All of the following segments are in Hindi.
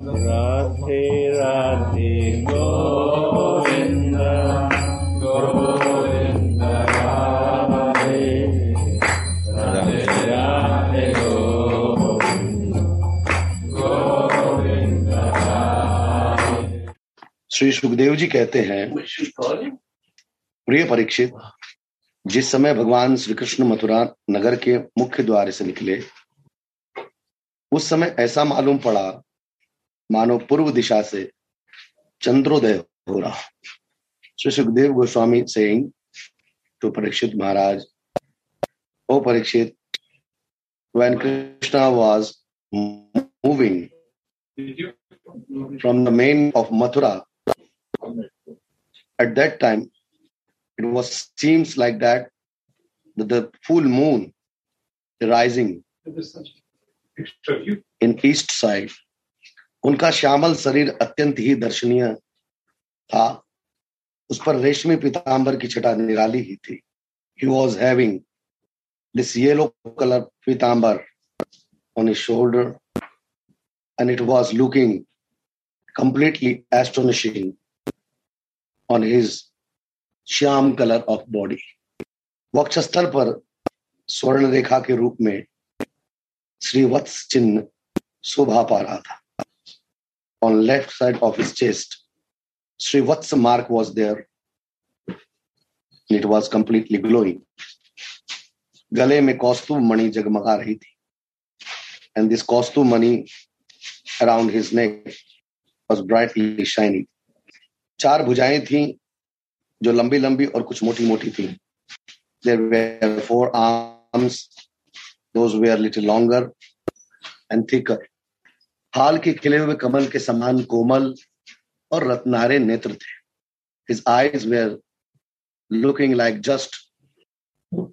राधे राधे गोविंद गोविंद राधे राधे राधे गोविंद। श्री सुखदेव जी कहते हैं, प्रिय परीक्षित, जिस समय भगवान श्री कृष्ण मथुरा नगर के मुख्य द्वार से निकले, उस समय ऐसा मालूम पड़ा मानो पूर्व दिशा से चंद्रोदय हो रहा। Shri Sukhdev Goswami Seng to Parikshit Maharaj O Parikshit when Krishna was moving from the main of Mathura at that time it was seems like that the full moon rising in east side उनका श्यामल शरीर अत्यंत ही दर्शनीय था। उस पर रेशमी पीताम्बर की छटा निराली ही थी। He was having this yellow colour pitambar on his shoulder, and it was looking completely astonishing on his shyam colour of body वक्षस्थल पर स्वर्ण रेखा के रूप में श्री वत्स चिन्ह शोभा पा रहा था। on left side of his chest Sri Vatsa mark was there. It was completely glowing. गले में कौस्तुभ मणि जगमगा रही थी and this Kaustubh Mani around his neck was brightly shining. चार भुजाएं थी जो लंबी लंबी और कुछ मोटी मोटी थी there were four arms those were little longer and thicker हाल के खिले हुए कमल के समान कोमल और रत्नारे नेत्र थे। His eyes were looking like just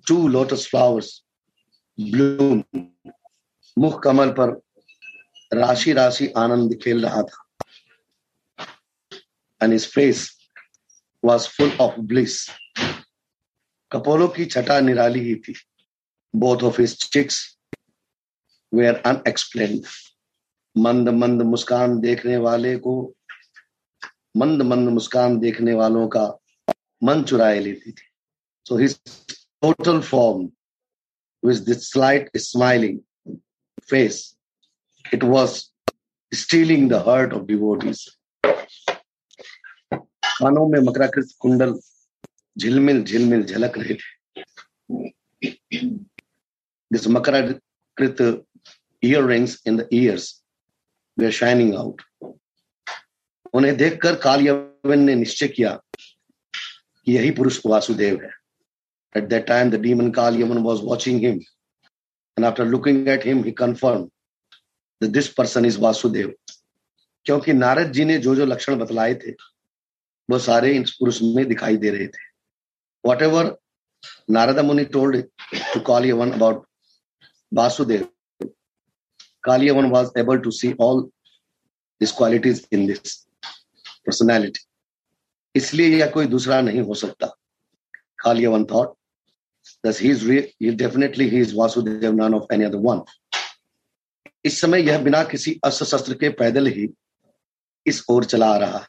two lotus flowers blue मुख कमल पर राशि राशि आनंद खेल रहा था। And his face was full of bliss कपोलों की छटा निराली ही थी। Both of his cheeks they are unexplain मंद मंद मुस्कान देखने वाले को, मंद मंद मुस्कान देखने वालों का मन चुराए लेती थी। So his total form this slight smiling face it was stealing the heart of devotees कानों में मकराकृत कुंडल झिलमिल झिलमिल झलक रहे थे। This मकराकृत ear rings in the ears they shining out उन्हें देखकर कालियवन ने निश्चय किया कि यही पुरुष वासुदेव है। At that time the demon Kaliyavan was watching him and after looking at him he confirm this person is Vasudev. क्योंकि नारद जी ने जो जो लक्षण बतलाए थे, वो सारे इस पुरुष में दिखाई दे रहे थे। Whatever Narad Muni told to Kaliyavan about Vasudev Kaliyavan was able to see all these qualities in this personality. इसलिए यह कोई दूसरा नहीं हो सकता Kaliyavan thought that he is real, he definitely he is Vasudev, none of any other one. इस समय यह बिना किसी अस्त्र शस्त्र के पैदल ही इस ओर चला आ रहा है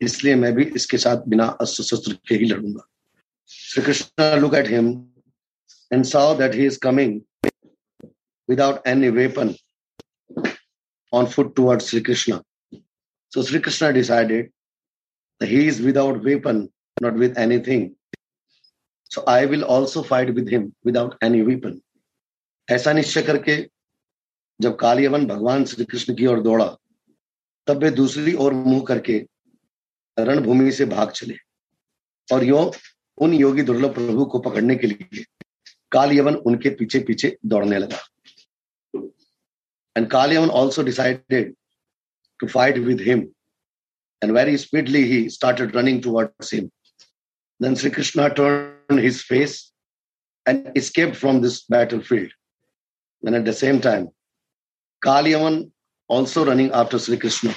इसलिए मैं भी इसके साथ बिना अस्त्र शस्त्र के ही लड़ूँगा Shri Krishna look at him and saw that he is coming without any weapon on foot towards Sri Krishna. So Sri Krishna decided that he is without weapon, not with anything. So I will also fight with him without any weapon. ऐसा निश्चय करके जब कालियवन भगवान श्री कृष्ण की ओर दौड़ा तब वे दूसरी ओर मुँह करके रणभूमि से भाग चले और यो उन योगी दुर्लभ प्रभु को पकड़ने के लिए कालियवन उनके पीछे पीछे दौड़ने लगा And Kalyavan also decided to fight with him. And very speedily he started running towards him. Then Sri Krishna turned his face and escaped from this battlefield. And at the same time, Kalyavan also running after Sri Krishna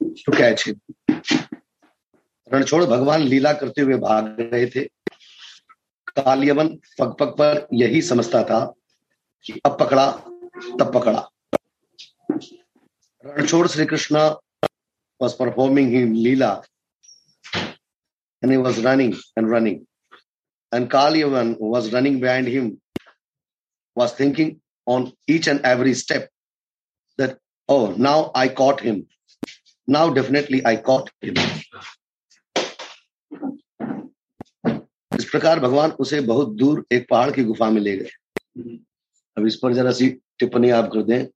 to catch him. Ranchhod भगवान लीला करते हुए भाग रहे थे कालियवन पग पग पर यही समझता था कि अब पकड़ा तब पकड़ा Ranchod Sri Krishna was performing in Leela and he was running and running. And Kaliyavan, was running behind him, was thinking on each and every step that, oh, now I caught him. Now definitely I caught. इस प्रकार भगवान उसे बहुत दूर एक पहाड़ की गुफा में ले गए अब इस पर जरा सी टिप्पणी आप कर दें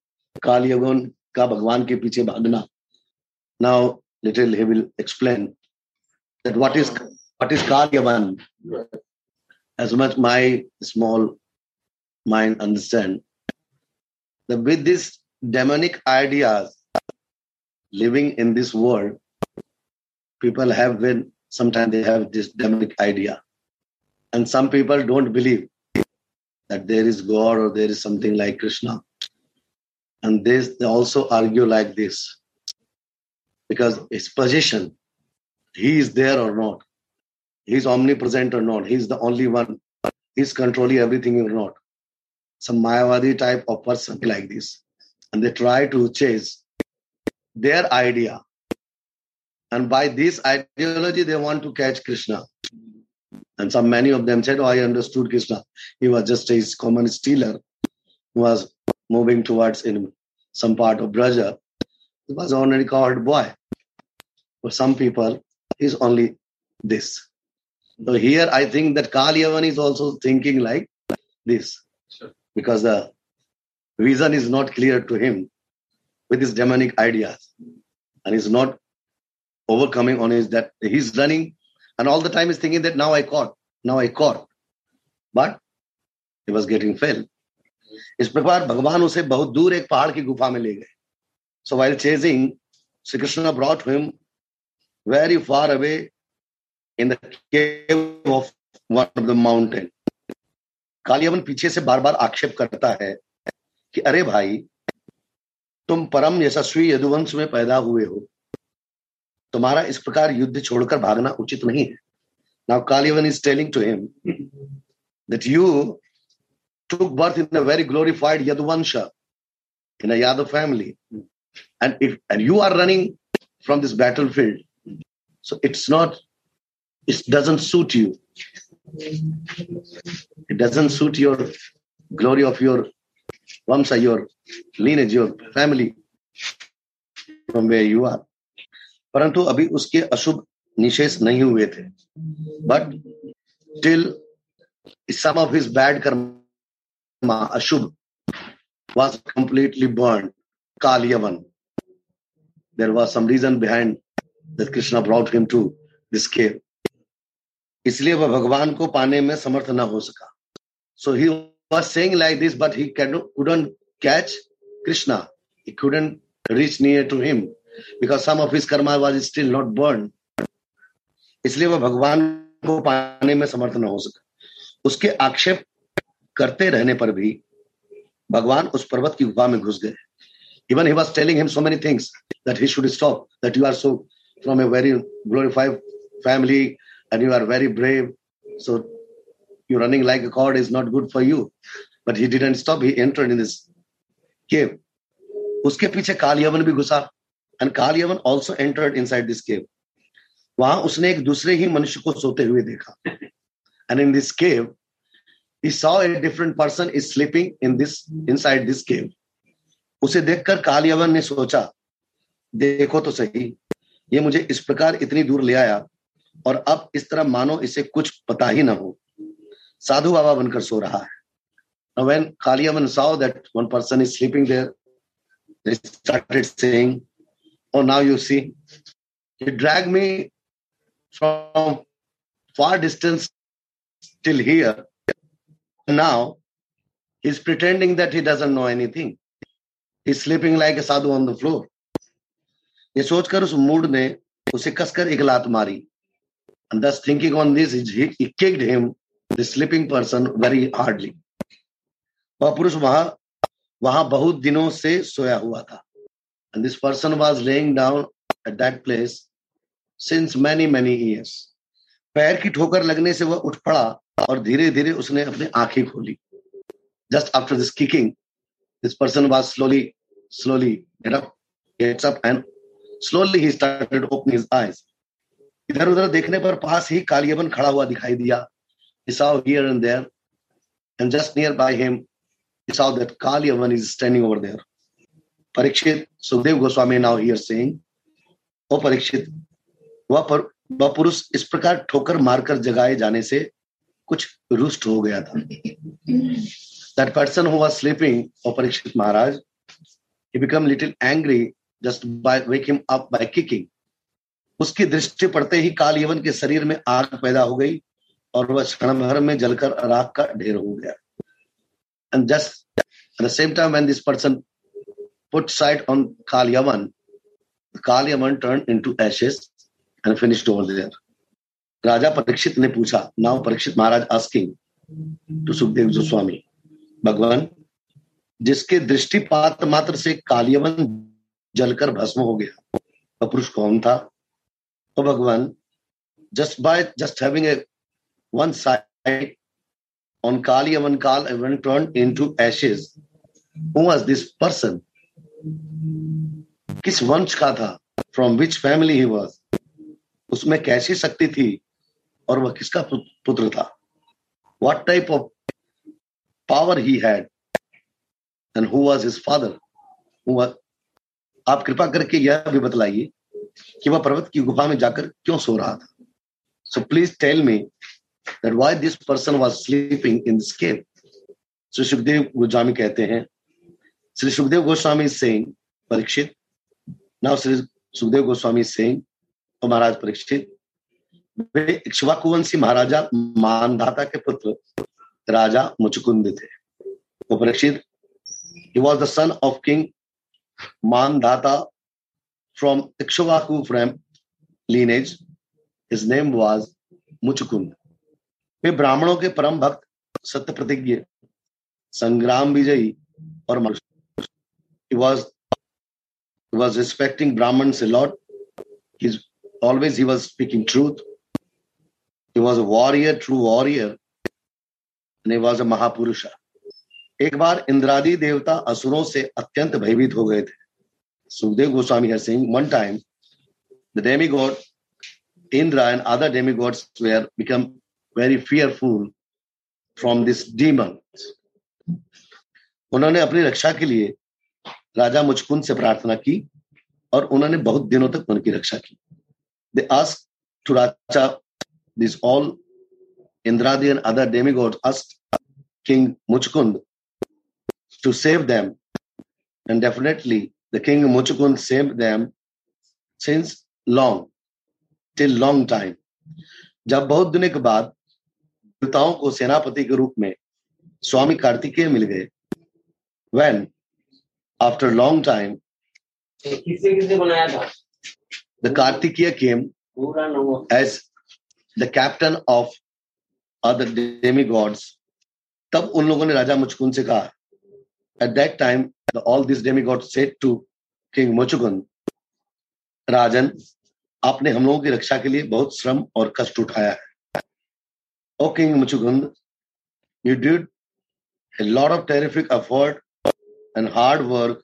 काल यगन का भगवान के पीछे भागना now little he will explain that what is what is Kalyavan. As much my small mind understand that with these demonic ideas living in this world, people have been sometimes they have this demonic idea. And some people don't believe that there is God or there is something like Krishna. And they also argue like this. Because his position, he is there or not. He's omnipresent or not. He's the only one. He's controlling everything or not. Some Mayavadi type of person like this. And they try to chase their idea. And by this ideology, they want to catch Krishna. And some many of them said, Oh, I understood Krishna. He was just a common stealer who was moving towards in some part of Braja. He was already called boy. For some people, he's only this. So here I think that Kalyavan is also thinking like this. Sure. Because the reason is not clear to him with his demonic ideas. And he's not overcoming on his that he's running and all the time he's thinking that now I caught, now I caught. But he was getting fail. इस प्रकार भगवान उसे बहुत दूर एक पहाड़ की गुफा में ले गए so while chasing Shri Krishna brought him very far away in the cave of one of the mountain Kaliyavan पीछे से बार बार आक्षेप करता है कि अरे भाई तुम परम यशस्वी यदुवंश में पैदा हुए हो तुम्हारा इस प्रकार युद्ध छोड़कर भागना उचित नहीं है। Now Kaliyavan is telling to him that you took birth in a very glorified Yaduvansh in a Yadav family and if and you are running from this battlefield so it's not it doesn't suit you it doesn't suit your glory of your वंश your lineage your family from where you are परंतु अभी उसके अशुभ निशेष नहीं हुए थे। बट टिल बैड अशुभ was completely burn Kaliyavan there was some reason behind Krishna brought him to this के इसलिए वह भगवान को पाने में समर्थ ना हो सका। So he was saying like this but he catch Krishna he couldn't reach near to him because some of his karma was still not burned. इसलिए वह भगवान को पाने में समर्थ न हो सका। उसके आक्षेप करते रहने पर भी भगवान उस पर्वत की गुफा में घुस गए। Even he was telling him so many things that he should stop that you are so from a very glorified family and you are very brave so you running like a god is not good for you but he didn't stop he entered in this cave उसके पीछे काल यवन भी घुसा। And Kaliyavan also entered inside this cave वहाँ उसने एक दूसरे ही मनुष्य को सोते हुए देखा। And in this cave saw a different person is sleeping in this inside this cave उसे देखकर काल यवन ने सोचा, देखो तो सही, ये मुझे इस प्रकार इतनी दूर ले आया, और अब इस तरह मानो इसे कुछ पता ही ना हो। साधु बाबा बनकर सो रहा है। When Kaliyavan saw that one person is sleeping there started saying Oh, now you see, he dragged me from far distance till here. Now he's pretending that he doesn't know anything. He's sleeping like a sadhu on the floor. ये सोचकर उस मूड ने उसे कसकर एक लात मारी and thus thinking on this he, he kicked him the sleeping person very hardly वह पुरुष वहाँ वहाँ बहुत दिनों से सोया हुआ था and this person was laying down at that place since many many years पैर की ठोकर लगने से वह उठ पड़ा और धीरे धीरे उसने अपनी आँखें खोली just after this kicking this person was slowly slowly get up and slowly he started opening his eyes. इधर उधर देखने पर पास ही कालियवन खड़ा हुआ दिखाई दिया saw here and there, and just nearby him, he saw that Kalyavan is standing over there. Parikshit, Sukhdev Goswami now here saying, ओ परीक्षित वह पर वह पुरुष इस प्रकार ठोकर मारकर जगाए जाने से कुछ रुष्ट हो गया था that person who was sleeping o parikshit maharaj he become little angry just by wake him up by kicking उसकी दृष्टि पड़ते ही काल यवन के शरीर में आग पैदा हो गई और वह क्षण भर में जलकर राख का ढेर हो गया and just at the same time when this person put sight on Kal Yaman, Kal turned into ashes and finished over there. राजा परीक्षित ने पूछा now Parikshit Maharaj asking to Sukhdev Goswami भगवान जिसके दृष्टिपात मात्र से कालियवन जलकर भस्म हो गया वह पुरुष कौन था तो भगवान just by just having a one side on Kali Avan Kal Avan turned into ashes. Who was this person? किस वंश का था? From which family he was उसमें कैसी शक्ति थी? और वह किसका पुत्र था? What type of power he had and who was his father आप कृपा करके यह भी बतलाइए कि वह पर्वत की गुफा में जाकर क्यों सो रहा था? So please tell me that why this person was sleeping in this cave. So Shukdev Goswami कहते हैं श्री सुखदेव गोस्वामी सिंह परीक्षित। नव श्री सुखदेव गोस्वामी सिंह और महाराज परीक्षित। वे इक्ष्वाकुवंशी महाराजा मानधाता के पुत्र, राजा मुचकुंद थे। वो Parikshit. He was the son of king Mandhata from Ikshvaku from lineage his name was Muchkund. वे ब्राह्मणों के परम भक्त, सत्य प्रतिज्ञ, संग्राम विजयी और मनुष्य he was he was respecting Brahmins a lot. He's always he was speaking truth. He was a warrior, true warrior, and he was a Mahapurusha. एक बार इंद्रादि देवता असुरों से अत्यंत भयभीत हो गए थे सुखदेव गोस्वामी है Singh one time the demigod Indra and other demigods were become very fearful from this demon. उन्होंने अपनी रक्षा के लिए राजा मुचकुंद से प्रार्थना की और उन्होंने बहुत दिनों तक उनकी रक्षा की। They ask to raja this all इंद्रादी and other demigods ask king Muchkund to save them. And definitely, the king muchukund saved them since long, till long time. जब बहुत दिनों के बाद देवताओं को सेनापति के रूप में स्वामी कार्तिकेय मिल गए when after long time came पूरा number as the captain of other demigods तब उन लोगों ने राजा मुचकुंद से कहा at that time all this demigod said to king Muchkund राजन आपने हम लोगों की रक्षा के लिए बहुत श्रम और कष्ट उठाया है। O King Muchukund, you did a lot of terrific effort and hard work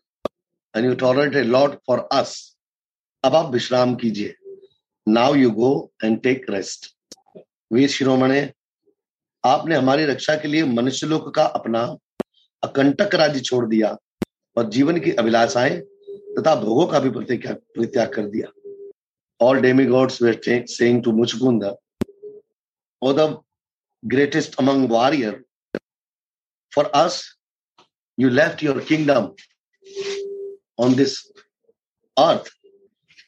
and you tolerated a lot for us. अब आप विश्राम कीजिए now you go and take rest वीर शिरोमणे आपने हमारी रक्षा के लिए मनुष्य लोक का अपना अकंटक राज्य छोड़ दिया और जीवन की अभिलाषाएँ तथा भोगों का भी परित्याग कर दिया all demigods saying to Muchkund greatest among warrior. For us, you left your kingdom on this earth.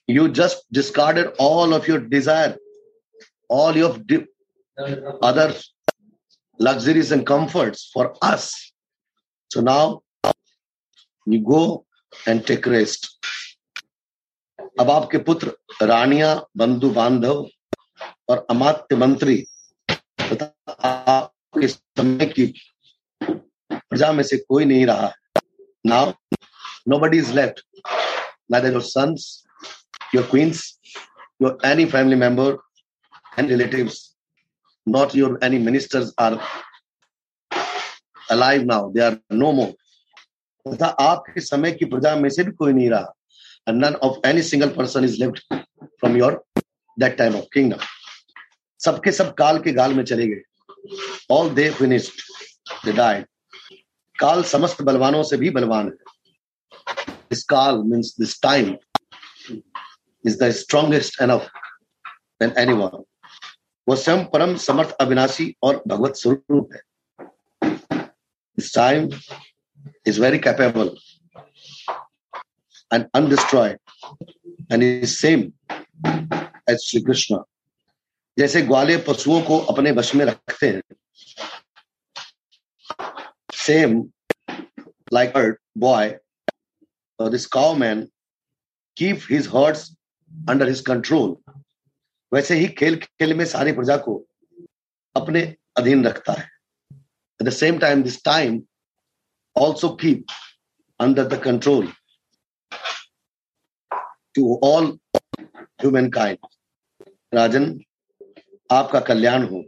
You just discarded all of your desire, all your di- other luxuries and comforts for us. So now you go and take rest. अब आपके पुत्र रानियां बंधु बांधव और अमात्य मंत्री आपके समय की प्रजा में से कोई नहीं रहा now nobody is left neither your sons, your queens, your any family member and relatives, not your any ministers are alive now. They are no more. तथा आपके समय की प्रजा में से भी कोई नहीं रहा and none of any single person is left from your that time of kingdom. सबके सब काल के गाल में चले गए all they finished they died काल समस्त बलवानों से भी बलवान है। This kaal means this time is the strongest enough then anyone वो स्वयं परम समर्थ अविनाशी और भगवत स्वरूप है। This time is very capable and undestroyed and is same as Sri Krishna. जैसे ग्वाले पशुओं को अपने वश में रखते हैं same like herd by this cow man keep his herds under his control वैसे ही खेल खेल में सारी प्रजा को अपने अधीन रखता है। At the same time this time also keep under the control to all human kind राजन, आपका कल्याण हो।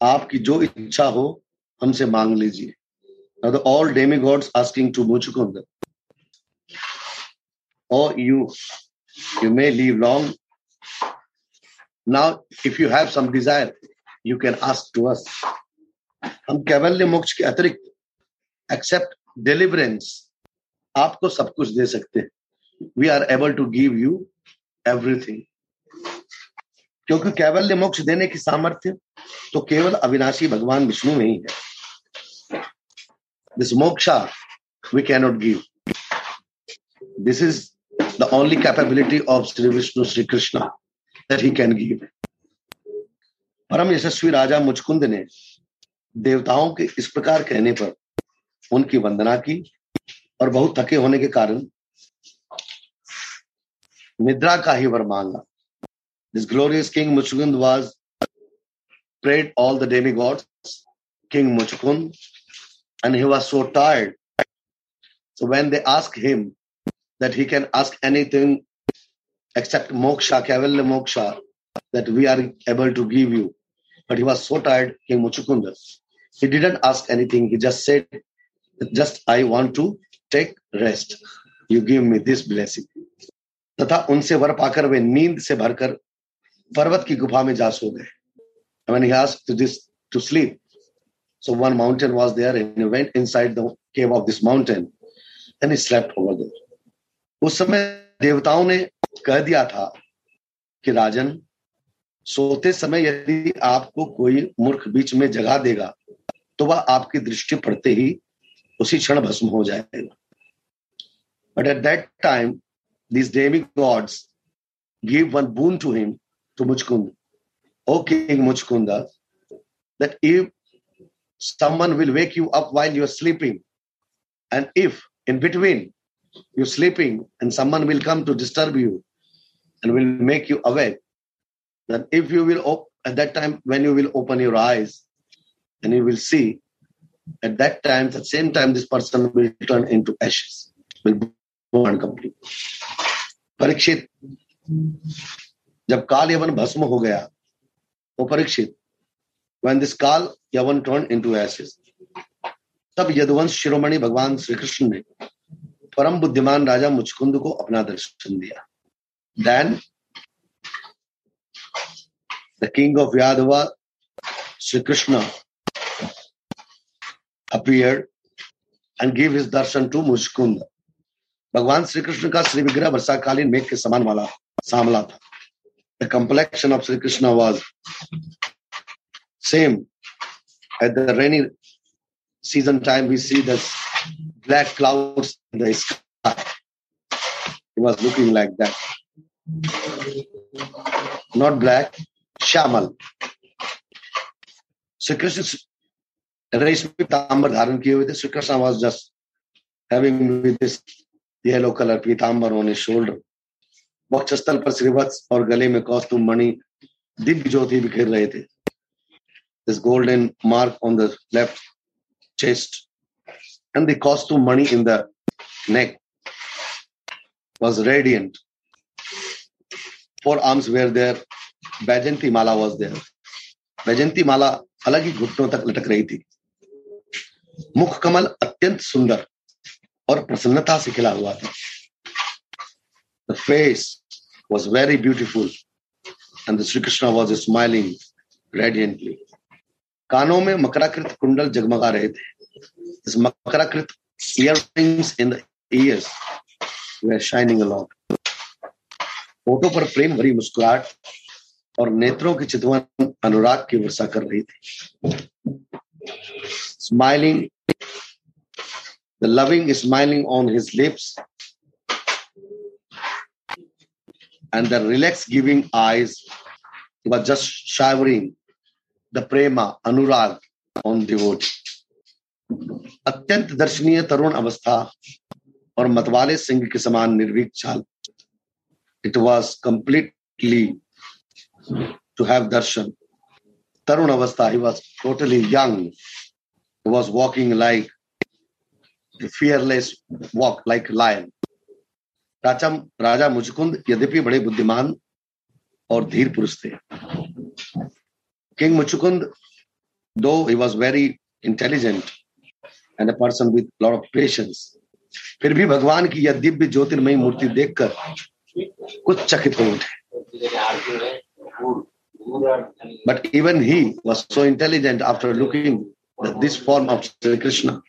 आपकी जो इच्छा हो, हमसे मांग लीजिए। Now the all demigods asking to Muchukunda, Oh, you, you may live long. Now, if you have some desire, you can ask to us. हम कैवल्य मोक्ष के अतिरिक्त एक्सेप्ट डिलीवरेंस आपको सब कुछ दे सकते हैं we are able to give you everything क्योंकि कैवल्य मोक्ष देने की सामर्थ्य तो केवल अविनाशी भगवान विष्णु में ही है this moksha we cannot give. This is the only capability of Sri Vishnu Sri Krishna that he can give. परम यशस्वी राजा मुचकुंद ने देवताओं के इस प्रकार कहने पर उनकी वंदना की और बहुत थके होने के कारण निद्रा का ही वर मांगा this glorious king Muchkund was prayed all the demigods king muchkund and he was so tired. So when they asked him that he can ask anything except moksha, kavalya moksha, that we are able to give you, but he was so tired, King Muchukunda. He didn't ask anything. He just said, just I want to take rest. You give me this blessing. तथा उनसे वर पाकर वे नींद से भरकर पर्वत की गुफा में जा सो गए when he asked to this to sleep so one mountain was there and he went inside the cave of this mountain and he slept over there. उस समय देवताओं ने कह दिया था कि राजन सोते समय यदि आपको कोई मूर्ख बीच में जगा देगा तो वह आपकी दृष्टि पड़ते ही उसी क्षण भस्म हो जाएगा but at that time these demigods give one boon to him to Muchkunda. O King Muchkunda, that if someone will wake you up while you're sleeping. And if in between you're sleeping and someone will come to disturb you and will make you awake, then if you will, op- at that time, when you will open your eyes and you will see, at that time, at the same time, this person will turn into ashes, will burn completely. Parikshit जब काल यवन भस्म हो गया वो Parikshit when this Kal Yavan turned into ashes. तब यदुवंश शिरोमणि भगवान श्री कृष्ण ने परम बुद्धिमान राजा मुचकुंद को अपना दर्शन दिया। देन द किंग ऑफ़ यादवा Shri Krishna appeared and gave his darshan to Muchkund. Bhagwan Shri Krishna का श्री विग्रह वर्षाकालीन मेघ के समान वाला, सामला था। The complexion of Sri Krishna was same. At the rainy season time, we see the black clouds in the sky. It was looking like that. Not black, shamal. Shri Krishna रेशमी पीताम्बर धारण किए हुए थे Shri Krishna was just having with this yellow colour pitambar on shoulder वक्षस्थल पर श्रीवत्स और गले में कौस्तुम मणि दिव्य ज्योति बिखेर रहे थे this golden mark on the left chest and the costume money in the neck was radiant. Four arms were there. Vajanti mala was there. Vajanti mala अलग ही घुटनों तक लटक रही थी मुख कमल अत्यंत सुंदर और प्रसन्नता से खिला हुआ था face was very beautiful, and the Sri Krishna was smiling radiantly. कानों में मकराकृत कुंडल जगमगा रहे थे। इस मकराकृत earrings in the ears were shining a lot photo पर प्रेम भरी मुस्कुराहट और नेत्रों की चितवन अनुराग की वर्षा कर रही थी। Smiling the loving smiling on his lips and the relax giving eyes just showering the prema, anurag, on devotee. अत्यंत दर्शनीय तरुण अवस्था और मतवाले सिंह के समान निर्भीक चाल it was completely to have darshan तरुण अवस्था he was totally young like a fearless walk, like a lion. राजा राजा मुचकुंद यद्यपि बड़े बुद्धिमान और धीर पुरुष थे king Muchkund though he was very intelligent and a person with lot of patience फिर भी भगवान की यह दिव्य ज्योतिर्मयी मूर्ति देखकर कुछ चकित हो उठे even he was so intelligent after looking at this form of Sri Krishna.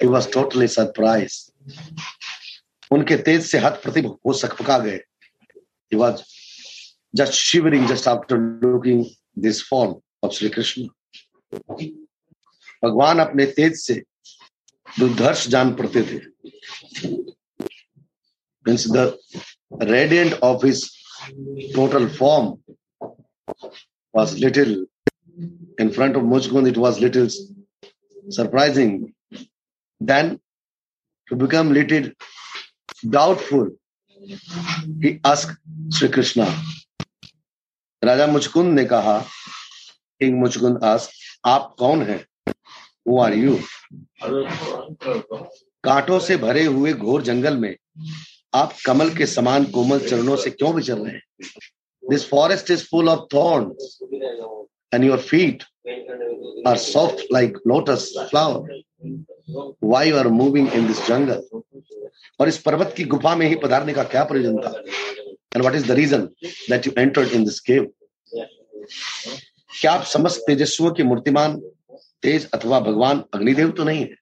He was totally surprised. उनके तेज से हत प्रतिभ हो सकपका गए He was just shivering just after looking this form of Sri Krishna. भगवान अपने तेज से दुर्धर्ष जान पड़ते थे Means the radiant of his total form was little in front of Muchkund, it was little surprising. Then to become little doubtful, he asked Sri Krishna. राजा मुचकुंद ने कहा, किंग मुचकुंद आस्क आप कौन हैं? हु आर यू कांटों से भरे हुए घोर जंगल में आप कमल के समान कोमल चरणों से क्यों विचर रहे हैं? This forest is full of thorns and your feet are soft like lotus flower why are moving in this jungle और इस पर्वत की गुफा में ही पधारने का क्या प्रयोजन था? And what is the reason that you entered in this cave क्या आप समस्त तेजस्वियों की मूर्तिमान, तेज अथवा भगवान अग्निदेव तो नहीं है?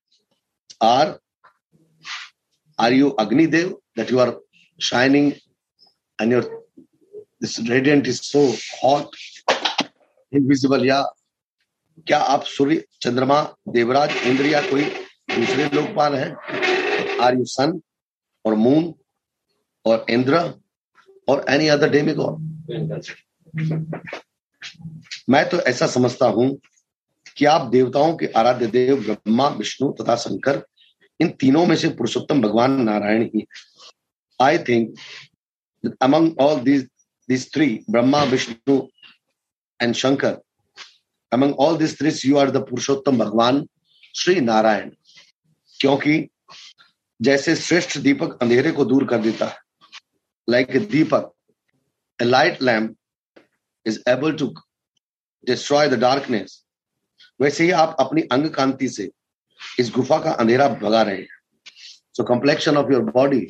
Are are you Agnidev that you are shining and your this radiant is so hot invisible या क्या आप सूर्य, चंद्रमा, देवराज, इंद्र या कोई दूसरे लोकपाल हैं? आर यू सन और मून और इंद्र? और एनी अदर डे में मैं तो ऐसा समझता हूँ कि आप देवताओं के आराध्य देव, ब्रह्मा, विष्णु तथा शंकर, इन तीनों में से पुरुषोत्तम भगवान नारायण ही I think among all these these three brahma vishnu and shankar among all these three, you are the purushottam bhagwan Shri Narayan, क्योंकि जैसे श्रेष्ठ दीपक अंधेरे को दूर कर देता है like a deepak a light lamp is able to destroy the darkness वैसे ही आप अपनी अंग कांति से इस गुफा का अंधेरा भगा रहे हैं। So complexion of your body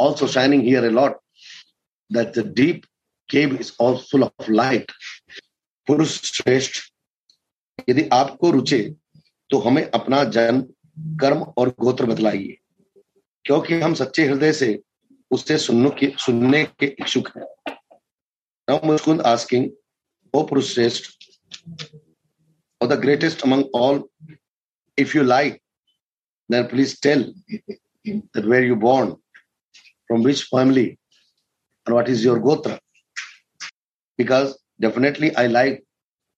also shining here a lot that the deep cave is all full of light. पुरुष श्रेष्ठ, यदि आपको रुचे तो हमें अपना जन्म, कर्म और गोत्र बतलाइए। क्योंकि हम सच्चे हृदय से उसे सुनने के सुनने के इच्छुक है। नाउ मुस्कुंद आस्किंग ओ पुरुषेष्ठ और the greatest among all if you like then please tell that where you born from which family and what is your gotra because definitely I like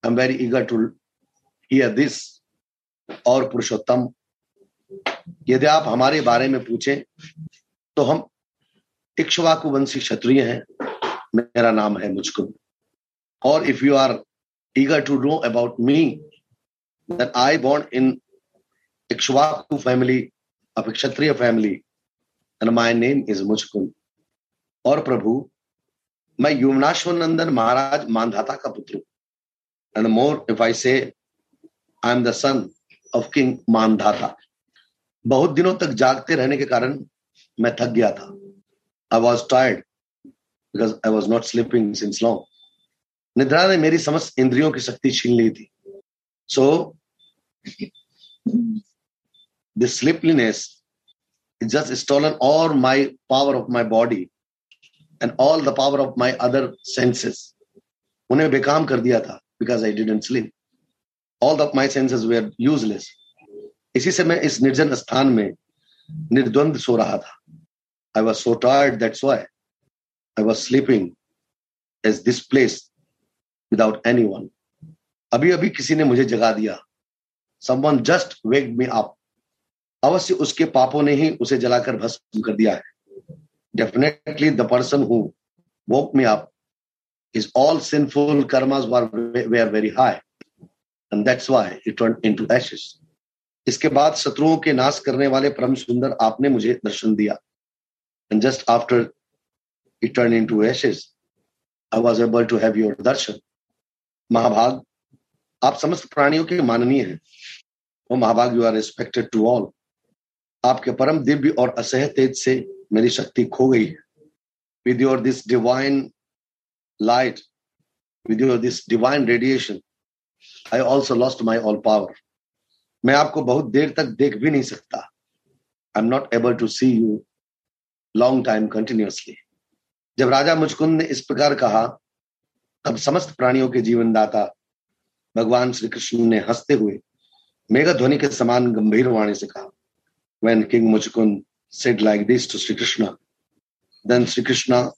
I am very eager to hear this और पुरुषोत्तम यदि आप हमारे बारे में पूछें तो हम इक्ष्वाकु वंशी क्षत्रिय हैं। मेरा नाम है मुझको। और if you are eager to know about me that I born Ikshwaku family of a Kshatriya family, and my name is Muchkund. और प्रभु, मैं युवनाश्वर नंदन महाराज मानधाता का पुत्र and more if I say I am the son of king Mandhata. बहुत दिनों तक जागते रहने के कारण मैं थक गया था। I was tired because I was not sleeping since long निद्रा ने मेरी समस्त इंद्रियों की शक्ति छीन ली थी। So the sleepiness is just stolen all my power of my body and all the power of my other senses उन्हें बेकाम कर दिया था because I did didn't sleep all of my senses were useless इसी से मैं इस निर्जन स्थान में निर्द्वंद सो रहा था। I was so tired that's why I was sleeping as this place without anyone अभी अभी किसी ने मुझे जगा दिया someone just waked me up अवश्य उसके पापों ने ही उसे जलाकर भस्म कर दिया है definitely the person who woke me up his all sinful karmas were were very high and that's why it turned into ashes इसके बाद शत्रुओं के नाश करने वाले परम सुंदर आपने मुझे दर्शन दिया and just after it turned into ashes, i was able to have your darshan. महाभाग आप समस्त प्राणियों के माननीय हैं। वो महाभाग you are respected to all आपके परम दिव्य और असह तेज से मेरी शक्ति खो गई है। With your this divine light with your this divine radiation I also lost my all power मैं आपको बहुत देर तक देख भी नहीं सकता। I am not able to see you long time continuously जब राजा मुचकुंद ने इस प्रकार कहा, तब समस्त प्राणियों के जीवनदाता भगवान श्री कृष्ण ने हँसते हुए मेघा ध्वनि के समान गंभीर वाणी से कहा when king Muchukunda said like this to Shri Krishna then Shri Krishna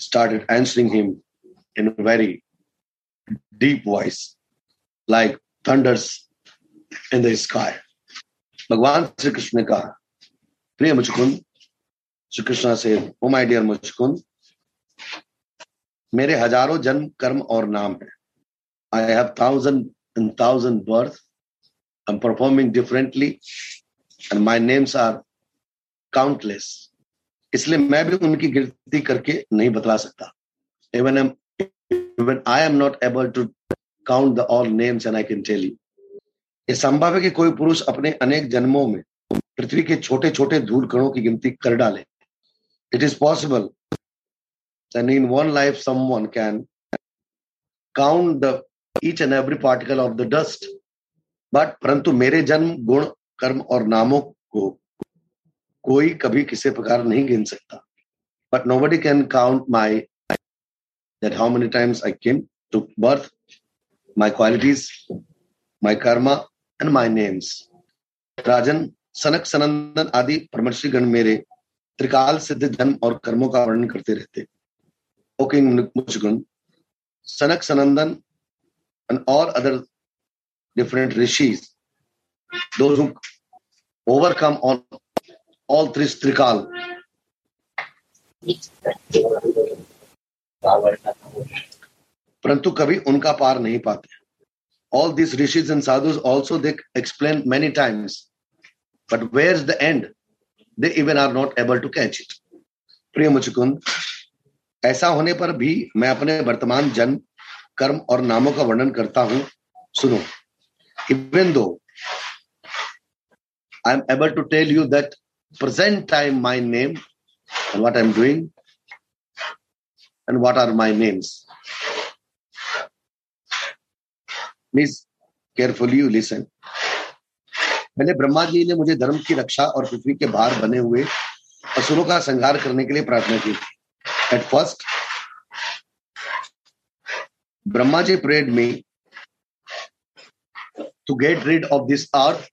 start answering him in very deep voice like thunders in the sky भगवान श्री कृष्ण ने कहा, प्रिय मुचकुंद श्री कृष्ण से, ओ माय डियर मुचकुंद मेरे हज़ारों जन्म, कर्म और नाम है। I have thousand and thousand birth I am performing differently and my names are countless इसलिए मैं भी उनकी गिनती करके नहीं बतला सकता। Even am even I am not able to count the all names and I can tell you ये संभव है कि कोई पुरुष अपने अनेक जन्मों में पृथ्वी के छोटे छोटे धूल कणों की गिनती कर डाले। It is possible and in one life someone can count the each and every particle of the dust but परंतु मेरे जन्म गुण कर्म और नामों को कोई कभी किसी नहीं गिन सकता but nobody can count my that how many times I came to birth, my qualities, my karma, and my names. राजन सनक सनंदन आदि परमर्षि गण मेरे त्रिकाल सिद्ध धर्म और कर्मों का वर्णन करते रहते। सनक सनंदन एंड और other different rishis overcome on all three त्रिकाल परंतु कभी उनका पार नहीं पाते। All this rishis and sadhu also they explain many times but where is the end they even are not able to catch it प्रिय मुचकुंद ऐसा होने पर भी मैं अपने वर्तमान जन्म कर्म और नामों का वर्णन करता हूँ सुनो even though I'm able to tell you that present time my name and what I'm doing and what are my names. Please carefully you listen. पहले ब्रह्मा जी ने मुझे धर्म की रक्षा और पृथ्वी के बाहर बने हुए असुरों का संहार करने के लिए प्रार्थना की थी at first Brahma ji prayed me to get rid of this earth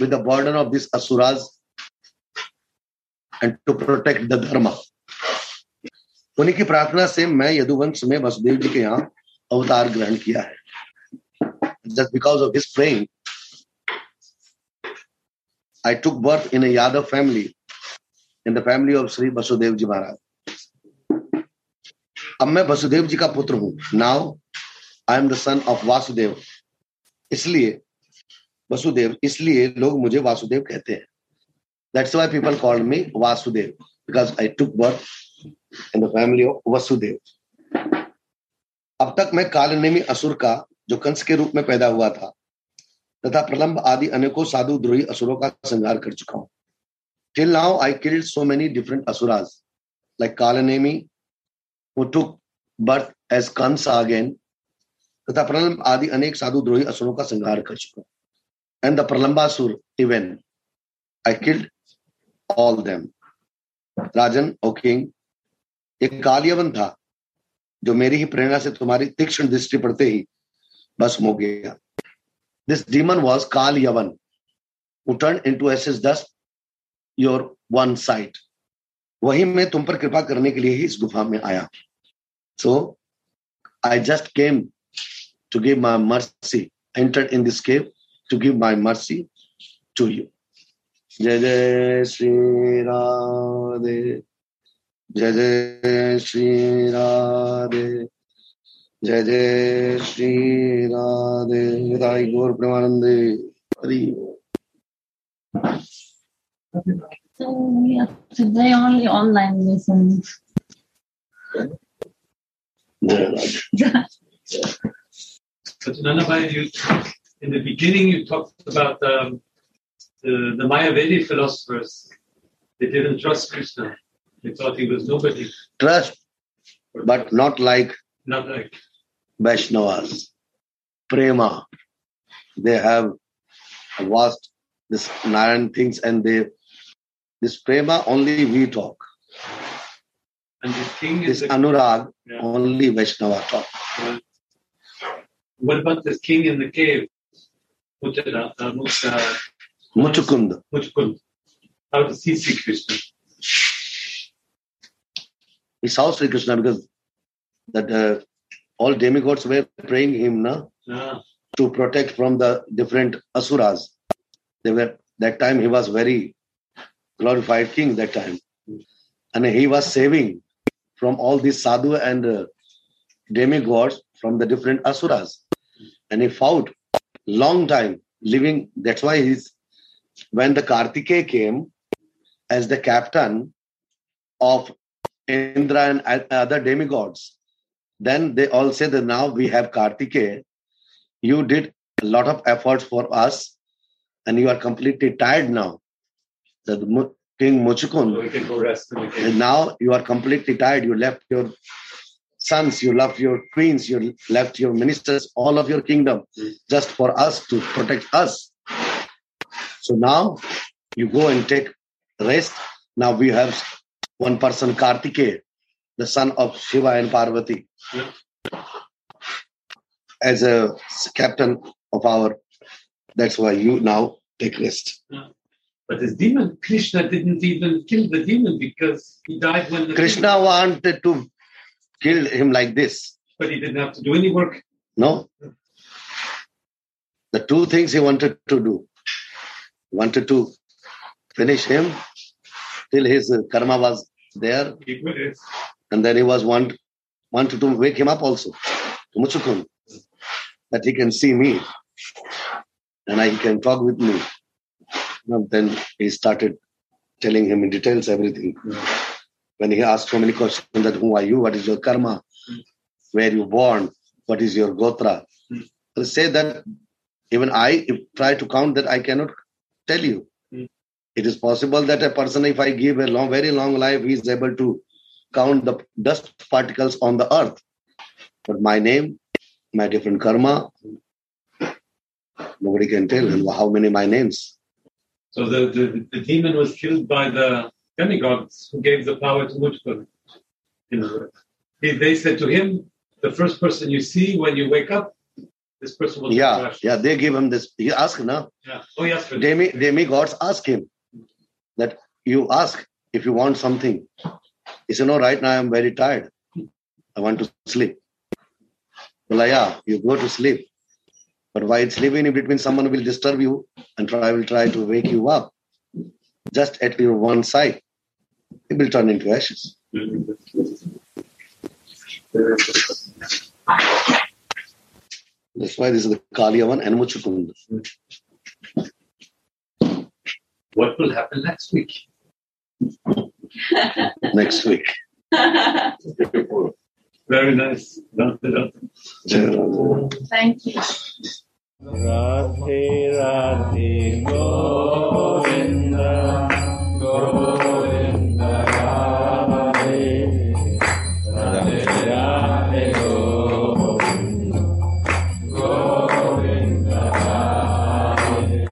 with the burden of these asuras and to protect the. उन्हीं की प्रार्थना से मैं यदुवंश में वसुदेव जी के यहाँ अवतार ग्रहण किया है just because of his praying I took birth in a Yadav family, in the family of Sri Vasudev ji Maharaj. अब मैं वसुदेव जी का पुत्र हूँ। Now I am the son of Vasudev इसलिए वसुदेव इसलिए लोग मुझे वासुदेव कहते हैं। That's why people called me Vasudev because I took birth in the family of Vasudev अब तक मैं कालनेमी असुर का, जो कंस के रूप में पैदा हुआ था तथा प्रलंब आदि अनेकों साधु द्रोही असुरों का संहार कर चुका हूँ। Till now I killed so many different asuras like Kalanemi, who birth as Kansa again, तथा प्रलंब आदि अनेक साधु द्रोही असुरों का संहार कर चुका हूँ। And the Pralambasur even I killed all them Rajan O king एक कालियवन था जो मेरी ही प्रेरणा से तुम्हारी तीक्ष्ण दृष्टि पड़ते ही बस हो गया। दिस डीमन वॉज़ काल यवन who turned into ashes dust your one sight वही मैं तुम पर कृपा करने के लिए ही इस गुफा में आया so I just came to give my mercy entered in this cave to give my mercy to you जय जय श्री राधे जय जय श्री राधे जय जय श्री राधे राई गौर प्रेमानंदे Hari So we have today only online lessons. जय Radhe But Nanabai, you, in the beginning, you talked about um, the, the Mayavedi philosophers. They didn't trust Krishna. They thought he was nobody. trust but not like not like Vaishnavas. Prema. They have vast this nine things and they this prema only we talk. and the king This is anurag Yeah. only Vaishnava talk. what about the king in the cave? Mutara, uh, Mutta- Muchukund. Muchkund. How does he see Krishna? He saw Sri Krishna because that uh, all demigods were praying him na, Ah, to protect from the different asuras. They were that time he was very glorified king that time. And he was saving from all these sadhu and uh, demigods from the different asuras. And he fought long time living. That's why he's when the Kartikeya came as the captain of Indra and other demigods, then they all say that now we have Kartikeya. You did a lot of efforts for us, and you are completely tired now. The King Muchukund so we can go rest and now you are completely tired. You left your sons, you left your queens, you left your ministers, all of your kingdom, Mm. just for us to protect us. So now you go and take rest. Now we have one person, Kartikeya, the son of Shiva and Parvati, Yeah. as a captain of our. That's why you now take rest. But this demon, Krishna didn't even kill the demon because he died when the Krishna wanted to kill him like this. but he didn't have to do any work. No. The two things he wanted to do. Wanted to finish him till his karma was there, He and then he was want, wanted to wake him up also, to Muchukun, that he can see me and I, he can talk with me. And then he started telling him in details everything. When he asked so many questions that who are you, what is your karma, where you born, what is your gotra. They say that even I if try to count that I cannot tell you. Mm. It is possible that a person, if I give a long, very long life, he is able to count the dust particles on the earth. But my name, my different karma, nobody can tell how many my names. So the, the, the demon was killed by the demigods who gave the power to know, he, they said to him, the first person you see when you wake up, this person will Yeah, yeah, they give him this. He asked, no? yeah. Oh, yes. Demi, demigods ask him that you ask if you want something. He said, No, right now I'm very tired. I want to sleep. Well, yeah, you go to sleep. But while sleeping in between, someone will disturb you and try will try to wake you up. Just at your one side. It will turn into ashes. That's why this is the Kaliyavan and. What will happen next week? next week. Very nice. Thank you. Radhe Radhe Govinda Govinda